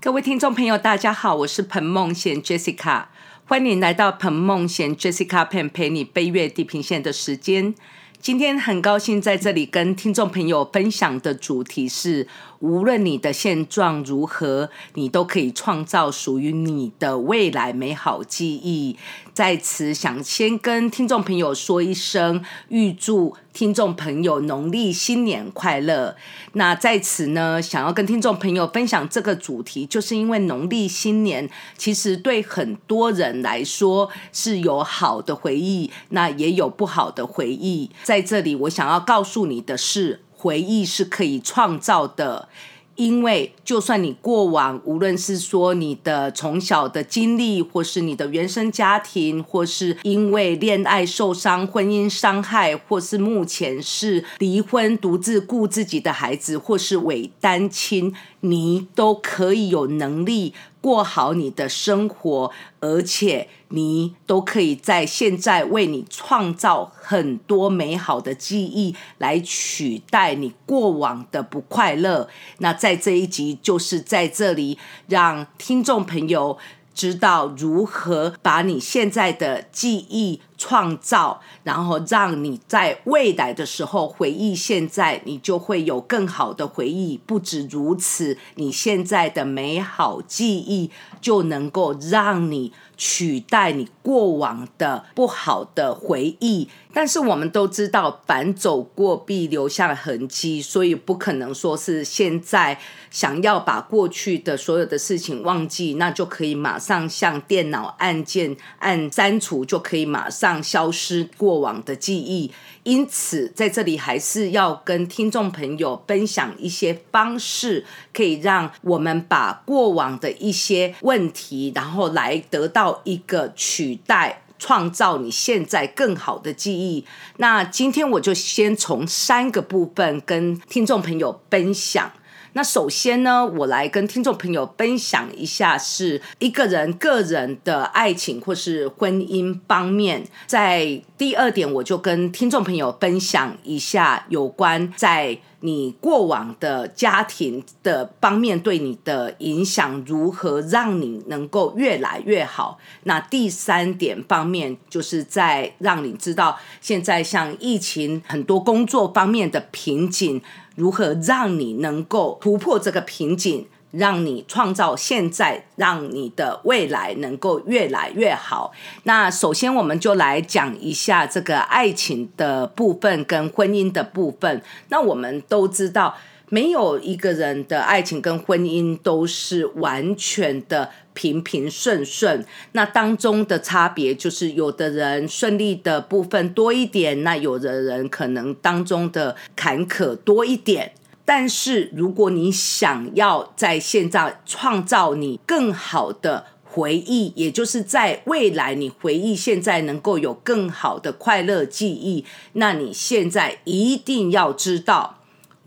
各位听众朋友，大家好，我是彭梦贤 Jessica，欢迎来到彭梦贤 Jessica Pen 陪你飞越地平线的时间。今天很高兴在这里跟听众朋友分享的主题是：无论你的现状如何，你都可以创造属于你的未来美好记忆。在此，想先跟听众朋友说一声，预祝听众朋友农历新年快乐。那在此呢，想要跟听众朋友分享这个主题，就是因为农历新年其实对很多人来说是有好的回忆，那也有不好的回忆。在这里，我想要告诉你的是，回忆是可以创造的。因为，就算你过往，无论是说你的从小的经历，或是你的原生家庭，或是因为恋爱受伤、婚姻伤害，或是目前是离婚、独自顾自己的孩子，或是伪单亲，你都可以有能力。过好你的生活，而且你都可以在现在为你创造很多美好的记忆，来取代你过往的不快乐。那在这一集，就是在这里让听众朋友。知道如何把你现在的记忆创造，然后让你在未来的时候回忆现在，你就会有更好的回忆。不止如此，你现在的美好记忆就能够让你取代你过往的不好的回忆。但是我们都知道，反走过必留下痕迹，所以不可能说是现在想要把过去的所有的事情忘记，那就可以马上像电脑按键按删除，就可以马上消失过往的记忆。因此，在这里还是要跟听众朋友分享一些方式，可以让我们把过往的一些问题，然后来得到一个取代。创造你现在更好的记忆。那今天我就先从三个部分跟听众朋友分享。那首先呢，我来跟听众朋友分享一下，是一个人个人的爱情或是婚姻方面。在第二点，我就跟听众朋友分享一下有关在。你过往的家庭的方面对你的影响如何，让你能够越来越好？那第三点方面，就是在让你知道，现在像疫情很多工作方面的瓶颈，如何让你能够突破这个瓶颈？让你创造现在，让你的未来能够越来越好。那首先，我们就来讲一下这个爱情的部分跟婚姻的部分。那我们都知道，没有一个人的爱情跟婚姻都是完全的平平顺顺。那当中的差别就是，有的人顺利的部分多一点，那有的人可能当中的坎坷多一点。但是，如果你想要在现在创造你更好的回忆，也就是在未来你回忆现在能够有更好的快乐记忆，那你现在一定要知道，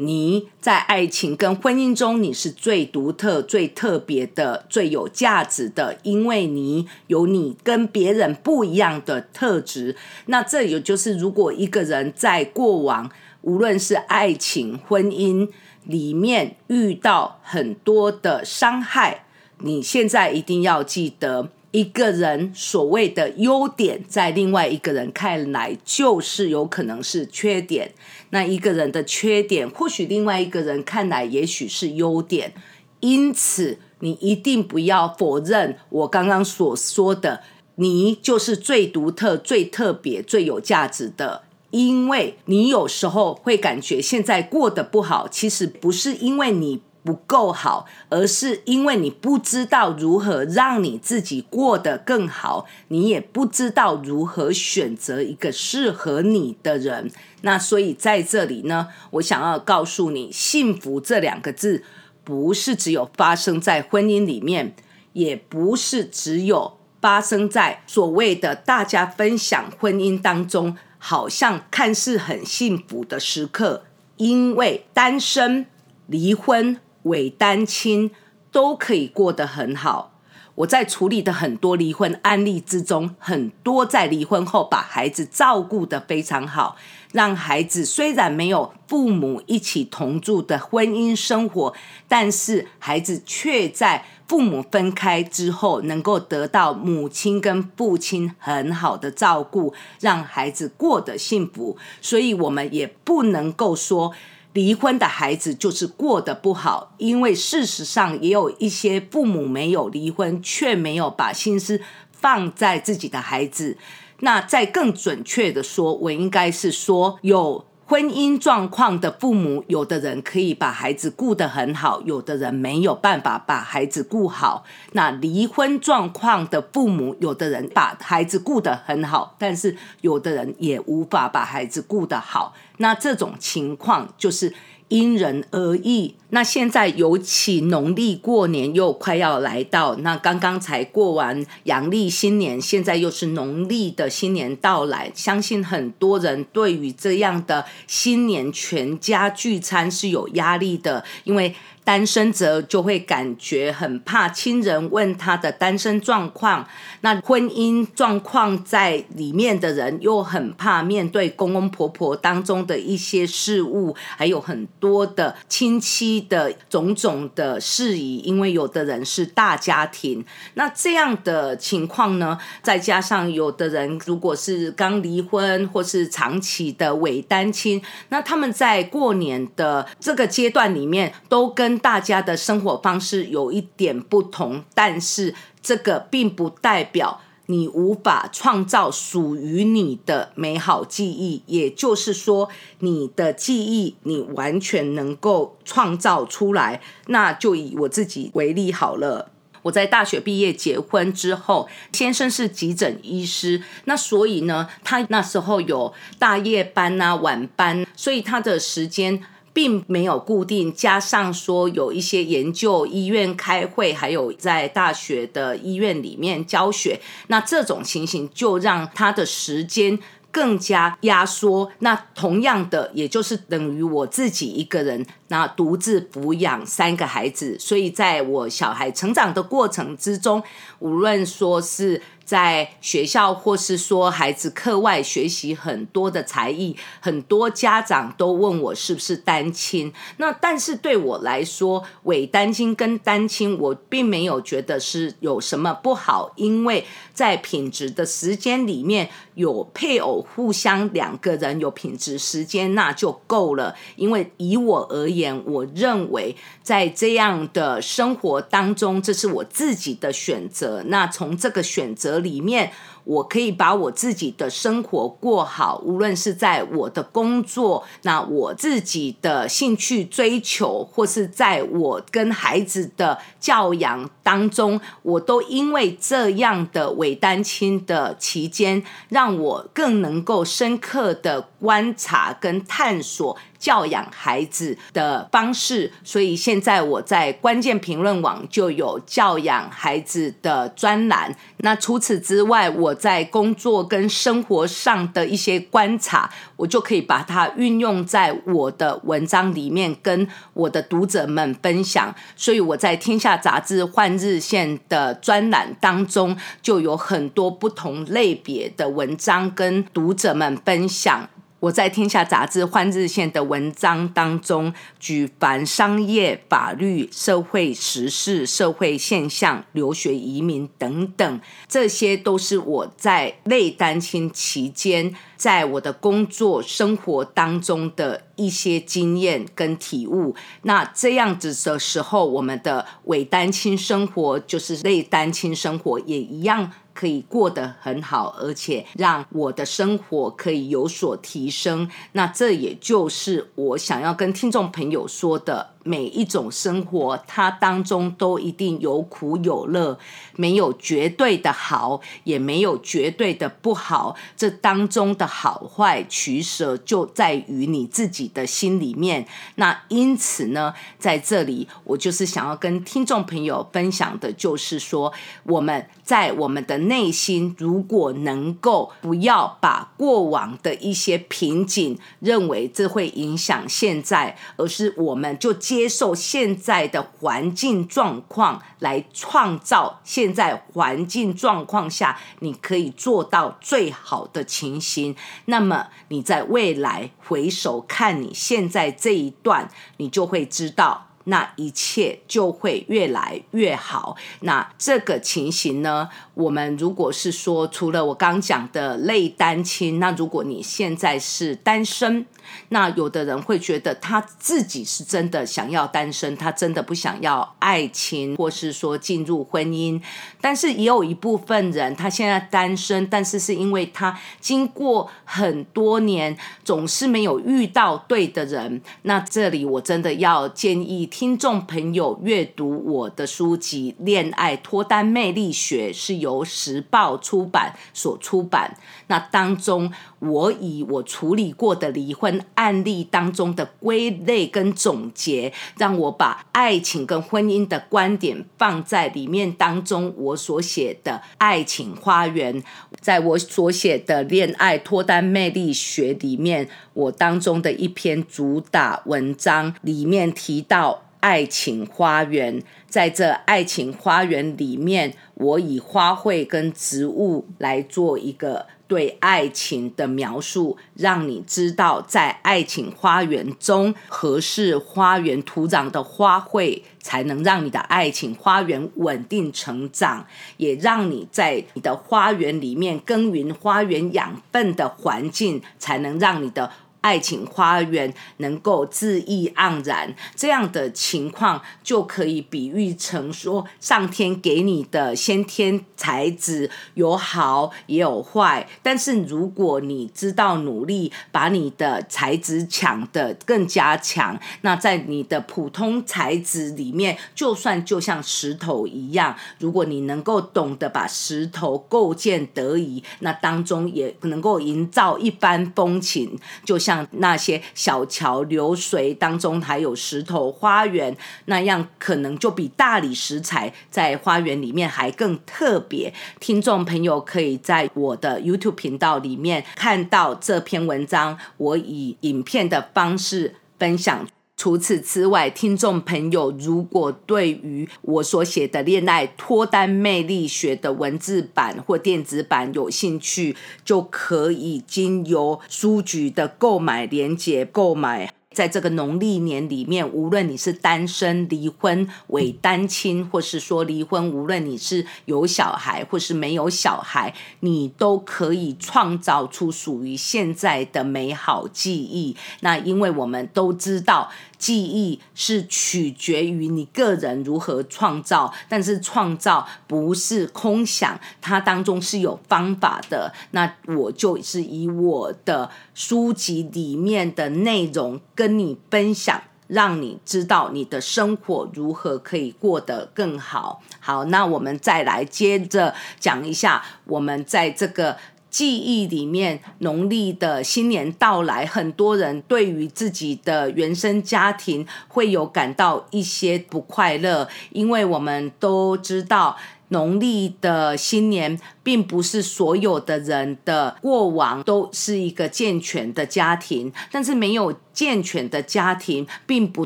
你在爱情跟婚姻中你是最独特、最特别的、最有价值的，因为你有你跟别人不一样的特质。那这也就是，如果一个人在过往。无论是爱情、婚姻里面遇到很多的伤害，你现在一定要记得，一个人所谓的优点，在另外一个人看来就是有可能是缺点。那一个人的缺点，或许另外一个人看来也许是优点。因此，你一定不要否认我刚刚所说的，你就是最独特、最特别、最有价值的。因为你有时候会感觉现在过得不好，其实不是因为你不够好，而是因为你不知道如何让你自己过得更好，你也不知道如何选择一个适合你的人。那所以在这里呢，我想要告诉你，幸福这两个字不是只有发生在婚姻里面，也不是只有发生在所谓的大家分享婚姻当中。好像看似很幸福的时刻，因为单身、离婚、伪单亲都可以过得很好。我在处理的很多离婚案例之中，很多在离婚后把孩子照顾得非常好。让孩子虽然没有父母一起同住的婚姻生活，但是孩子却在父母分开之后，能够得到母亲跟父亲很好的照顾，让孩子过得幸福。所以，我们也不能够说。离婚的孩子就是过得不好，因为事实上也有一些父母没有离婚，却没有把心思放在自己的孩子。那再更准确的说，我应该是说有。婚姻状况的父母，有的人可以把孩子顾得很好，有的人没有办法把孩子顾好。那离婚状况的父母，有的人把孩子顾得很好，但是有的人也无法把孩子顾得好。那这种情况就是。因人而异。那现在尤其农历过年又快要来到，那刚刚才过完阳历新年，现在又是农历的新年到来，相信很多人对于这样的新年全家聚餐是有压力的，因为。单身者就会感觉很怕亲人问他的单身状况，那婚姻状况在里面的人又很怕面对公公婆婆当中的一些事物，还有很多的亲戚的种种的事宜，因为有的人是大家庭，那这样的情况呢，再加上有的人如果是刚离婚或是长期的伪单亲，那他们在过年的这个阶段里面都跟大家的生活方式有一点不同，但是这个并不代表你无法创造属于你的美好记忆。也就是说，你的记忆你完全能够创造出来。那就以我自己为例好了，我在大学毕业结婚之后，先生是急诊医师，那所以呢，他那时候有大夜班啊、晚班，所以他的时间。并没有固定，加上说有一些研究医院开会，还有在大学的医院里面教学，那这种情形就让他的时间更加压缩。那同样的，也就是等于我自己一个人，那独自抚养三个孩子，所以在我小孩成长的过程之中，无论说是。在学校，或是说孩子课外学习很多的才艺，很多家长都问我是不是单亲。那但是对我来说，伪单亲跟单亲，我并没有觉得是有什么不好，因为在品质的时间里面，有配偶互相两个人有品质时间，那就够了。因为以我而言，我认为在这样的生活当中，这是我自己的选择。那从这个选择。里面。我可以把我自己的生活过好，无论是在我的工作，那我自己的兴趣追求，或是在我跟孩子的教养当中，我都因为这样的伪单亲的期间，让我更能够深刻的观察跟探索教养孩子的方式。所以现在我在关键评论网就有教养孩子的专栏。那除此之外，我在工作跟生活上的一些观察，我就可以把它运用在我的文章里面，跟我的读者们分享。所以我在《天下杂志》换日线的专栏当中，就有很多不同类别的文章跟读者们分享。我在《天下杂志》换日线的文章当中，举凡商业、法律、社会时事、社会现象、留学、移民等等，这些都是我在内单亲期间，在我的工作生活当中的一些经验跟体悟。那这样子的时候，我们的伪单亲生活就是内单亲生活，也一样。可以过得很好，而且让我的生活可以有所提升。那这也就是我想要跟听众朋友说的。每一种生活，它当中都一定有苦有乐，没有绝对的好，也没有绝对的不好。这当中的好坏取舍，就在于你自己的心里面。那因此呢，在这里，我就是想要跟听众朋友分享的，就是说，我们在我们的内心，如果能够不要把过往的一些瓶颈认为这会影响现在，而是我们就。接受现在的环境状况，来创造现在环境状况下你可以做到最好的情形。那么你在未来回首看你现在这一段，你就会知道。那一切就会越来越好。那这个情形呢？我们如果是说，除了我刚讲的类单亲，那如果你现在是单身，那有的人会觉得他自己是真的想要单身，他真的不想要爱情，或是说进入婚姻。但是也有一部分人，他现在单身，但是是因为他经过很多年总是没有遇到对的人。那这里我真的要建议。听众朋友，阅读我的书籍《恋爱脱单魅力学》是由时报出版所出版。那当中，我以我处理过的离婚案例当中的归类跟总结，让我把爱情跟婚姻的观点放在里面当中。我所写的《爱情花园》，在我所写的《恋爱脱单魅力学》里面，我当中的一篇主打文章里面提到。爱情花园，在这爱情花园里面，我以花卉跟植物来做一个对爱情的描述，让你知道在爱情花园中，合适花园土壤的花卉，才能让你的爱情花园稳定成长，也让你在你的花园里面耕耘花园养分的环境，才能让你的。爱情花园能够恣意盎然，这样的情况就可以比喻成说，上天给你的先天才子有好也有坏，但是如果你知道努力把你的才子抢得更加强，那在你的普通才子里面，就算就像石头一样，如果你能够懂得把石头构建得宜，那当中也能够营造一番风情，就像。像那些小桥流水当中，还有石头花园那样，可能就比大理石材在花园里面还更特别。听众朋友可以在我的 YouTube 频道里面看到这篇文章，我以影片的方式分享。除此之外，听众朋友如果对于我所写的《恋爱脱单魅力学》的文字版或电子版有兴趣，就可以经由书局的购买链接购买。在这个农历年里面，无论你是单身、离婚、伪单亲，或是说离婚，无论你是有小孩或是没有小孩，你都可以创造出属于现在的美好记忆。那因为我们都知道。记忆是取决于你个人如何创造，但是创造不是空想，它当中是有方法的。那我就是以我的书籍里面的内容跟你分享，让你知道你的生活如何可以过得更好。好，那我们再来接着讲一下，我们在这个。记忆里面，农历的新年到来，很多人对于自己的原生家庭会有感到一些不快乐，因为我们都知道。农历的新年，并不是所有的人的过往都是一个健全的家庭，但是没有健全的家庭，并不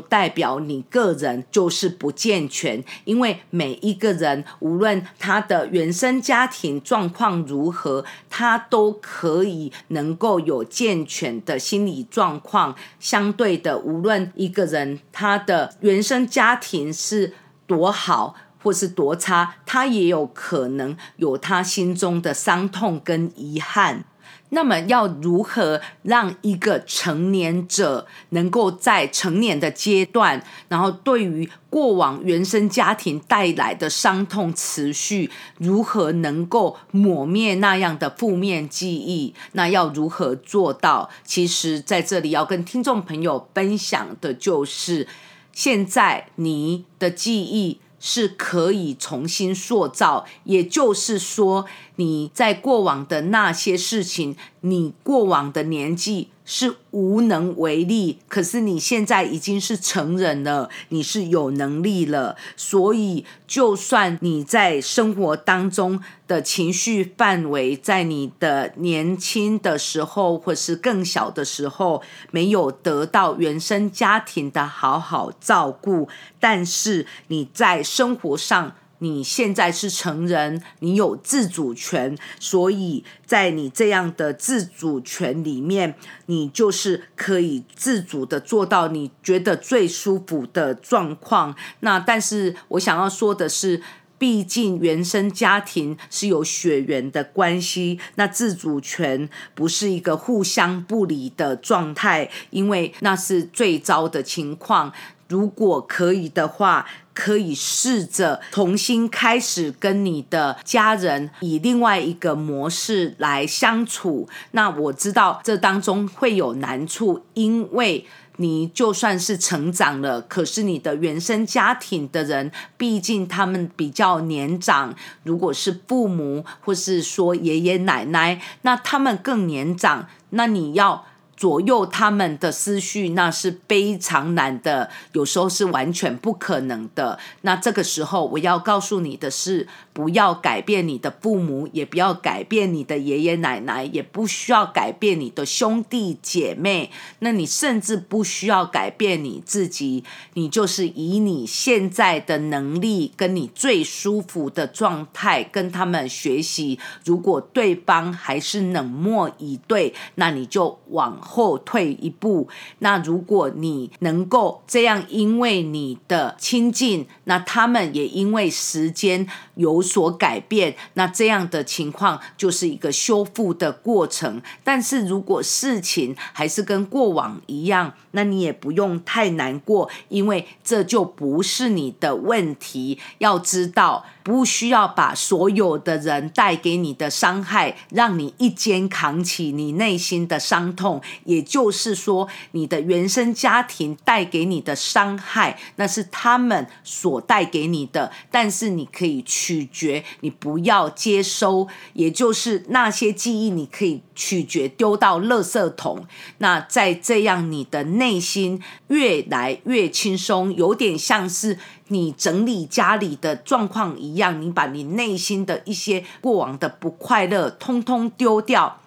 代表你个人就是不健全，因为每一个人，无论他的原生家庭状况如何，他都可以能够有健全的心理状况。相对的，无论一个人他的原生家庭是多好。或是多差，他也有可能有他心中的伤痛跟遗憾。那么，要如何让一个成年者能够在成年的阶段，然后对于过往原生家庭带来的伤痛持续，如何能够抹灭那样的负面记忆？那要如何做到？其实，在这里要跟听众朋友分享的就是，现在你的记忆。是可以重新塑造，也就是说，你在过往的那些事情，你过往的年纪是无能为力，可是你现在已经是成人了，你是有能力了，所以就算你在生活当中的情绪范围，在你的年轻的时候或是更小的时候没有得到原生家庭的好好照顾，但是你在生活上。你现在是成人，你有自主权，所以在你这样的自主权里面，你就是可以自主的做到你觉得最舒服的状况。那但是我想要说的是，毕竟原生家庭是有血缘的关系，那自主权不是一个互相不理的状态，因为那是最糟的情况。如果可以的话。可以试着重新开始跟你的家人以另外一个模式来相处。那我知道这当中会有难处，因为你就算是成长了，可是你的原生家庭的人，毕竟他们比较年长。如果是父母或是说爷爷奶奶，那他们更年长，那你要。左右他们的思绪，那是非常难的，有时候是完全不可能的。那这个时候，我要告诉你的是。不要改变你的父母，也不要改变你的爷爷奶奶，也不需要改变你的兄弟姐妹。那你甚至不需要改变你自己，你就是以你现在的能力，跟你最舒服的状态跟他们学习。如果对方还是冷漠以对，那你就往后退一步。那如果你能够这样，因为你的亲近，那他们也因为时间有。所改变，那这样的情况就是一个修复的过程。但是如果事情还是跟过往一样，那你也不用太难过，因为这就不是你的问题。要知道。不需要把所有的人带给你的伤害，让你一肩扛起你内心的伤痛。也就是说，你的原生家庭带给你的伤害，那是他们所带给你的。但是你可以取决，你不要接收，也就是那些记忆，你可以取决丢到垃圾桶。那在这样，你的内心越来越轻松，有点像是。你整理家里的状况一样，你把你内心的一些过往的不快乐通通丢掉，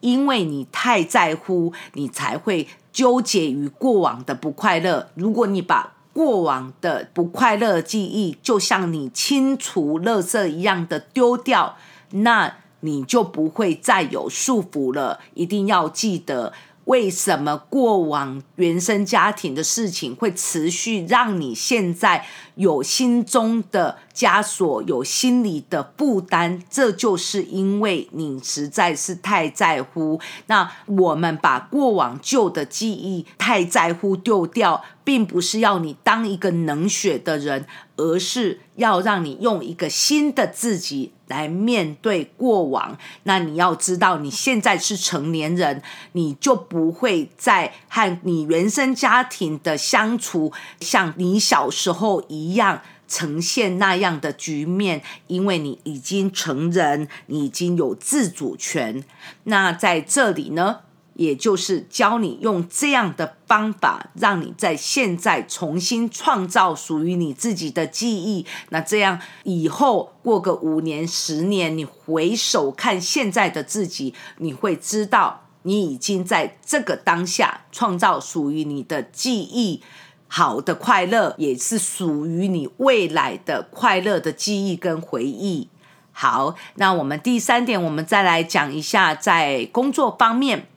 因为你太在乎，你才会纠结于过往的不快乐。如果你把过往的不快乐记忆，就像你清除垃圾一样的丢掉，那你就不会再有束缚了。一定要记得。为什么过往原生家庭的事情会持续让你现在有心中的枷锁，有心理的负担？这就是因为你实在是太在乎。那我们把过往旧的记忆太在乎丢掉，并不是要你当一个冷血的人，而是要让你用一个新的自己。来面对过往，那你要知道，你现在是成年人，你就不会再和你原生家庭的相处像你小时候一样呈现那样的局面，因为你已经成人，你已经有自主权。那在这里呢？也就是教你用这样的方法，让你在现在重新创造属于你自己的记忆。那这样以后过个五年、十年，你回首看现在的自己，你会知道你已经在这个当下创造属于你的记忆，好的快乐也是属于你未来的快乐的记忆跟回忆。好，那我们第三点，我们再来讲一下在工作方面。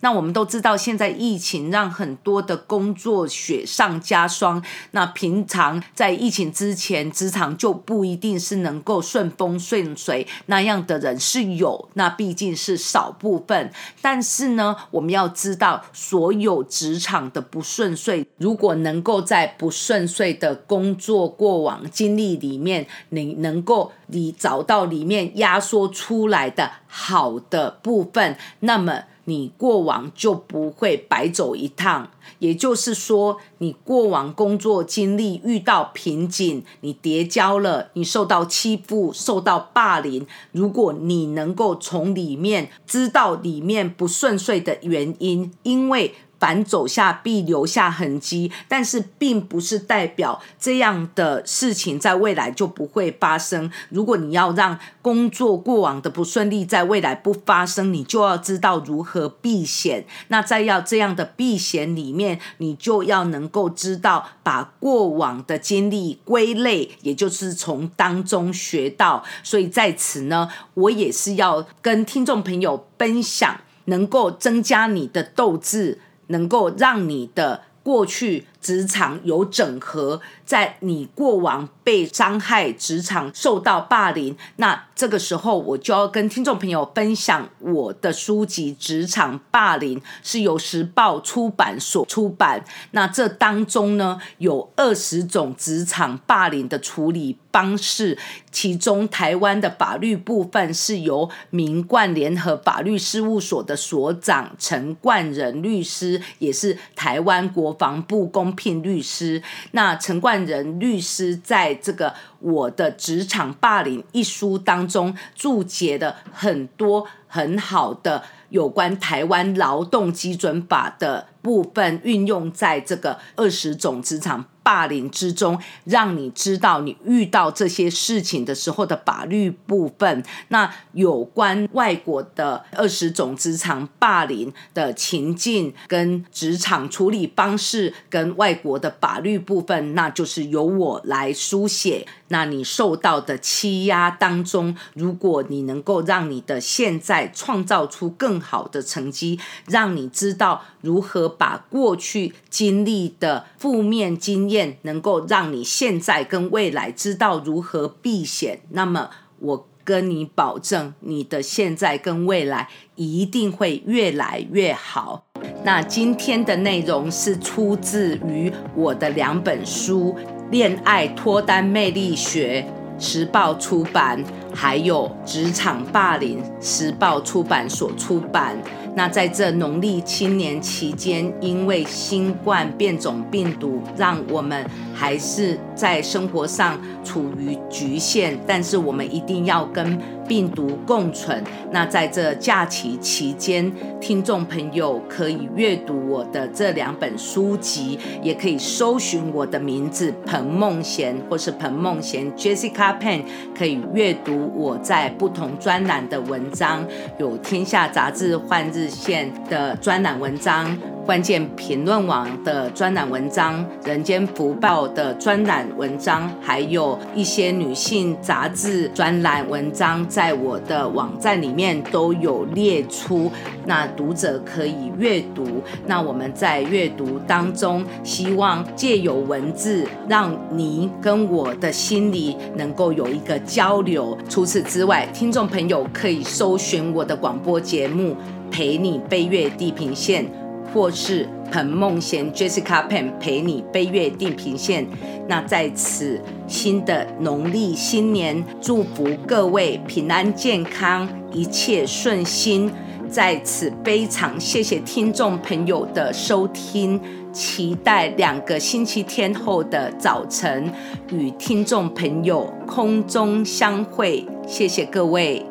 那我们都知道，现在疫情让很多的工作雪上加霜。那平常在疫情之前，职场就不一定是能够顺风顺水那样的人是有，那毕竟是少部分。但是呢，我们要知道，所有职场的不顺遂，如果能够在不顺遂的工作过往经历里面，你能够你找到里面压缩出来的好的部分，那么你过往就不会白走一趟。也就是说，你过往工作经历遇到瓶颈，你跌跤了，你受到欺负、受到霸凌。如果你能够从里面知道里面不顺遂的原因，因为。反走下必留下痕迹，但是并不是代表这样的事情在未来就不会发生。如果你要让工作过往的不顺利在未来不发生，你就要知道如何避险。那在要这样的避险里面，你就要能够知道把过往的经历归类，也就是从当中学到。所以在此呢，我也是要跟听众朋友分享，能够增加你的斗志。能够让你的过去职场有整合，在你过往被伤害、职场受到霸凌，那这个时候我就要跟听众朋友分享我的书籍《职场霸凌》是由时报出版所出版。那这当中呢，有二十种职场霸凌的处理。方式，其中台湾的法律部分是由明冠联合法律事务所的所长陈冠仁律师，也是台湾国防部公聘律师。那陈冠仁律师在这个《我的职场霸凌》一书当中注解的很多很好的有关台湾劳动基准法的部分，运用在这个二十种职场。霸凌之中，让你知道你遇到这些事情的时候的法律部分。那有关外国的二十种职场霸凌的情境跟职场处理方式，跟外国的法律部分，那就是由我来书写。那你受到的欺压当中，如果你能够让你的现在创造出更好的成绩，让你知道如何把过去经历的负面经验。能够让你现在跟未来知道如何避险，那么我跟你保证，你的现在跟未来一定会越来越好。那今天的内容是出自于我的两本书《恋爱脱单魅力学》，时报出版，还有《职场霸凌》，时报出版所出版。那在这农历新年期间，因为新冠变种病毒，让我们还是在生活上处于局限，但是我们一定要跟。病毒共存。那在这假期期间，听众朋友可以阅读我的这两本书籍，也可以搜寻我的名字彭梦贤，或是彭梦贤 Jessica Pen，可以阅读我在不同专栏的文章，有天下杂志、换日线的专栏文章。关键评论网的专栏文章、人间福报的专栏文章，还有一些女性杂志专栏文章，在我的网站里面都有列出，那读者可以阅读。那我们在阅读当中，希望借由文字，让你跟我的心里能够有一个交流。除此之外，听众朋友可以搜寻我的广播节目《陪你飞越地平线》。或是彭梦贤 Jessica Pen 陪你飞越地平线。那在此新的农历新年，祝福各位平安健康，一切顺心。在此非常谢谢听众朋友的收听，期待两个星期天后的早晨与听众朋友空中相会。谢谢各位。